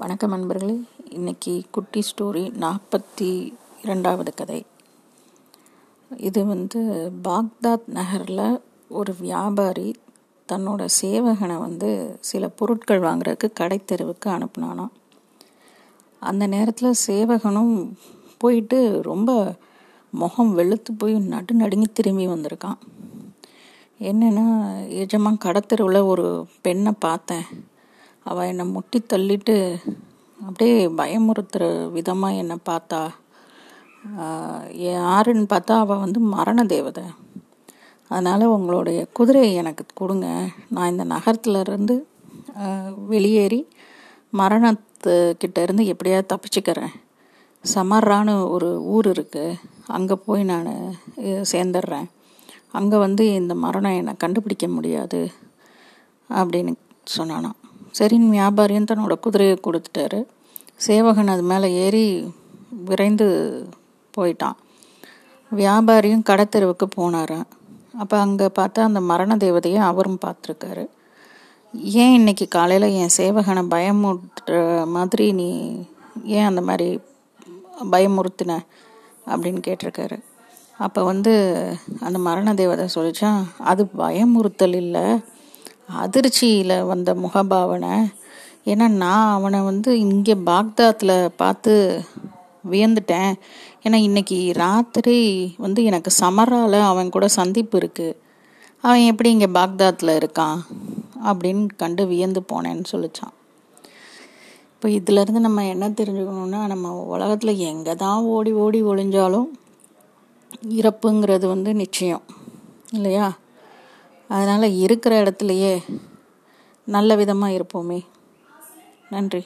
வணக்கம் நண்பர்களே. இன்னைக்கு குட்டி ஸ்டோரி நாற்பத்தி இரண்டாவது கதை. இது வந்து பாக்தாத் நகரில் ஒரு வியாபாரி தன்னோட சேவகனை வந்து சில பொருட்கள் வாங்குறதுக்கு கடைத்தெருவுக்கு அனுப்புனானாம். அந்த நேரத்தில் சேவகனும் போயிட்டு ரொம்ப முகம் வெளுத்து போய் நடு நடுங்கி திரும்பி வந்திருக்கான். என்னென்னா எஜமான் கடத்தெருவில் ஒரு பெண்ணை பார்த்தேன். அவள் என்னை முட்டி தள்ளிட்டு அப்படியே பயமுறுத்துகிற விதமாக என்னை பார்த்தா யாருன்னு பார்த்தா அவள் வந்து மரண தேவதை. அதனால் உங்களுடைய குதிரையை எனக்கு கொடுங்க. நான் இந்த நகரத்துலேருந்து வெளியேறி மரணத்துக்கிட்ட இருந்து எப்படியாவது தப்பிச்சுக்கிறேன். சமர்ரான்னு ஒரு ஊர் இருக்குது அங்கே போய் நான் சேர்ந்துடுறேன். அங்கே வந்து இந்த மரணம் என்னை கண்டுபிடிக்க முடியாது அப்படின்னு சொன்னானான் சரின்னு வியாபாரியும் தன்னோட குதிரையை கொடுத்துட்டாரு. சேவகன் அது மேலே ஏறி விரைந்து போயிட்டான். வியாபாரியும் கடத்தெருவுக்கு போனாராம். அப்போ அங்கே பார்த்தா அந்த மரண தேவதையை அவரும் பார்த்துருக்காரு. ஏன் இன்னைக்கு காலையில் என் சேவகனை பயமுறுத்துற மாதிரி நீ ஏன் அந்த மாதிரி பயமுறுத்தின அப்படின்னு கேட்டிருக்காரு. அப்போ வந்து அந்த மரண தேவதை சொல்லிச்சான் அது பயமுறுத்தல் இல்லை. அதிர்ச்சியில் வந்த முகபாவனை. ஏன்னா நான் அவனை வந்து இங்கே பாக்தாத்தில் பார்த்து வியந்துட்டேன். ஏன்னா இன்னைக்கு ராத்திரி வந்து எனக்கு சமரால் அவன் கூட சந்திப்பு இருக்குது அவன் எப்படி இங்கே பாக்தாத்தில் இருக்கான் அப்படின்னு கண்டு வியந்து போனேன்னு சொல்லிச்சான். இப்போ இதிலேருந்து நம்ம என்ன தெரிஞ்சுக்கணுன்னா நம்ம உலகத்தில் எங்கே தான் ஓடி ஓடி ஒளிஞ்சாலும் இறப்புங்கிறது வந்து நிச்சயம். இல்லையா? அதனால் இருக்கிற இடத்துலையே நல்ல விதமாக இருப்போமே. நன்றி.